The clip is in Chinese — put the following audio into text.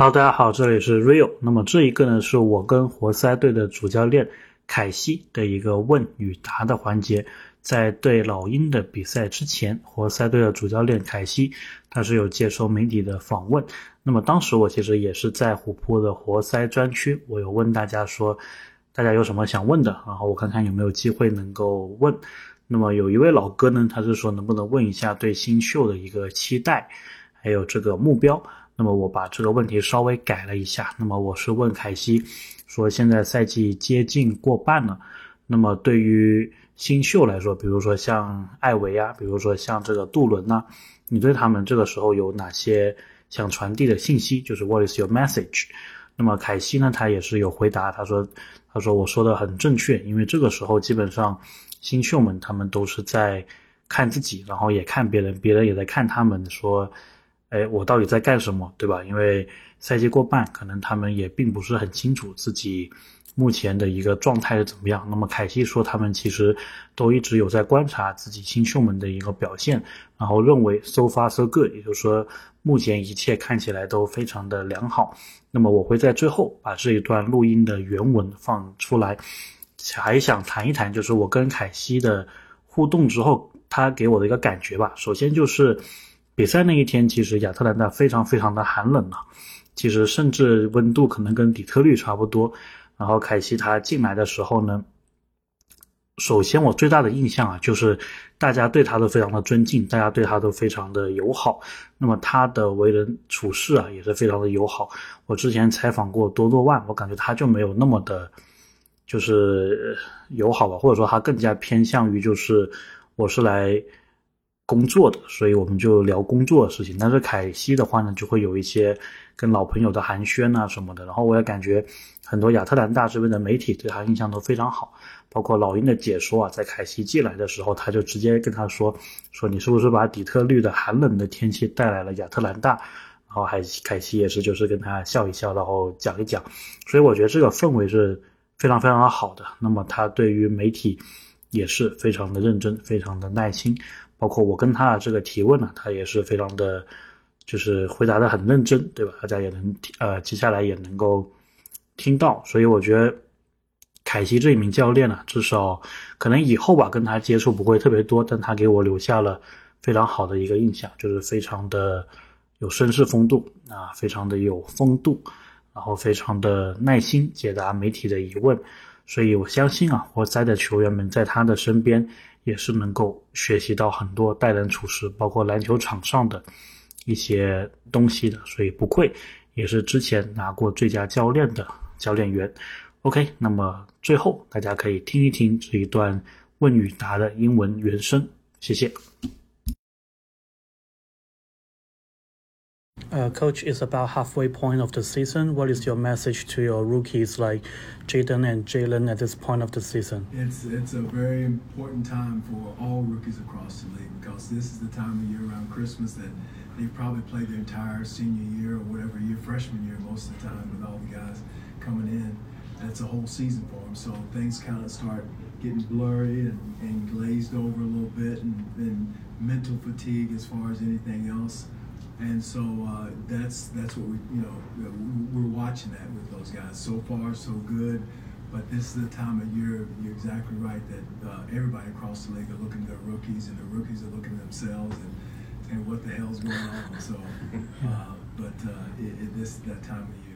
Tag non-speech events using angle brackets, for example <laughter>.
Hello，大家好，这里是 Rio。那么这一个呢，是我跟活塞队的主教练凯西的一个问与答的环节。在对老鹰的比赛之前，活塞队的主教练凯西他是有接受媒体的访问。那么当时我其实也是在虎扑的活塞专区，我有问大家说，大家有什么想问的，然后我看看有没有机会能够问。那么有一位老哥呢，他是说能不能问一下对新秀的一个期待，还有这个目标。那么我把这个问题稍微改了一下。那么我是问凯西，说现在赛季接近过半了，那么对于新秀来说，比如说像艾维啊，比如说像这个杜伦呐，你对他们这个时候有哪些想传递的信息？就是 What is your message？那么凯西呢，他也是有回答，他说，他说我说的很正确，因为这个时候基本上。新秀们，他们都是在看自己，然后也看别人，别人也在看他们，说，哎，我到底在干什么，对吧？因为赛季过半，可能他们也并不是很清楚自己目前的一个状态是怎么样。那么凯西说，他们其实都一直有在观察自己新秀们的一个表现，然后认为 so far so good，也就是说，目前一切看起来都非常的良好。那么我会在最后把这一段录音的原文放出来。还想谈一谈，就是我跟凯西的互动之后，他给我的一个感觉吧。首先就是比赛那一天，其实亚特兰大非常非常的寒冷啊，其实甚至温度可能跟底特律差不多。然后凯西他进来的时候呢，首先我最大的印象啊，就是大家对他都非常的尊敬，大家对他都非常的友好。那么他的为人处事啊，也是非常的友好。我之前采访过多多万，我感觉他就没有那么的。就是友好吧，或者说他更加偏向于就是我是来工作的，所以我们就聊工作的事情。但是凯西的话呢，就会有一些跟老朋友的寒暄啊什么的。然后我也感觉很多亚特兰大这边的媒体对他印象都非常好，包括老鹰的解说啊，在凯西进来的时候，他就直接跟他说说你是不是把底特律的寒冷的天气带来了亚特兰大？然后还凯西也是就是跟他笑一笑，然后讲一讲。所以我觉得这个氛围是。非常非常好的，那么他对于媒体也是非常的认真，非常的耐心，包括我跟他的这个提问呢，他也是非常的，就是回答的很认真，对吧？大家也能呃，接下来也能够听到，所以我觉得凯西这一名教练呢，至少可能以后吧，跟他接触不会特别多，但他给我留下了非常好的一个印象，就是非常的有绅士风度啊，非常的有风度。然后非常的耐心解答媒体的疑问，所以我相信啊，活塞的球员们在他的身边也是能够学习到很多待人处事，包括篮球场上的一些东西的。所以不愧也是之前拿过最佳教练的教练员。OK，那么最后大家可以听一听这一段问与答的英文原声，谢谢。Uh, Coach, it's about halfway point of the season. What is your message to your rookies like Jaden and Jalen at this point of the season? It's it's a very important time for all rookies across the league because this is the time of year around Christmas that they've probably played their entire senior year or whatever year, freshman year most of the time with all the guys coming in. That's a whole season for them. So things kind of start getting blurry and, and glazed over a little bit and, and mental fatigue as far as anything else and so uh, that's that's what we you know we're watching that with those guys. So far, so good, but this is the time of year. You're exactly right that uh, everybody across the league are looking at their rookies, and the rookies are looking at themselves and saying, "What the hell's going on?" So, <laughs> uh, but uh, it, it, this that time of year.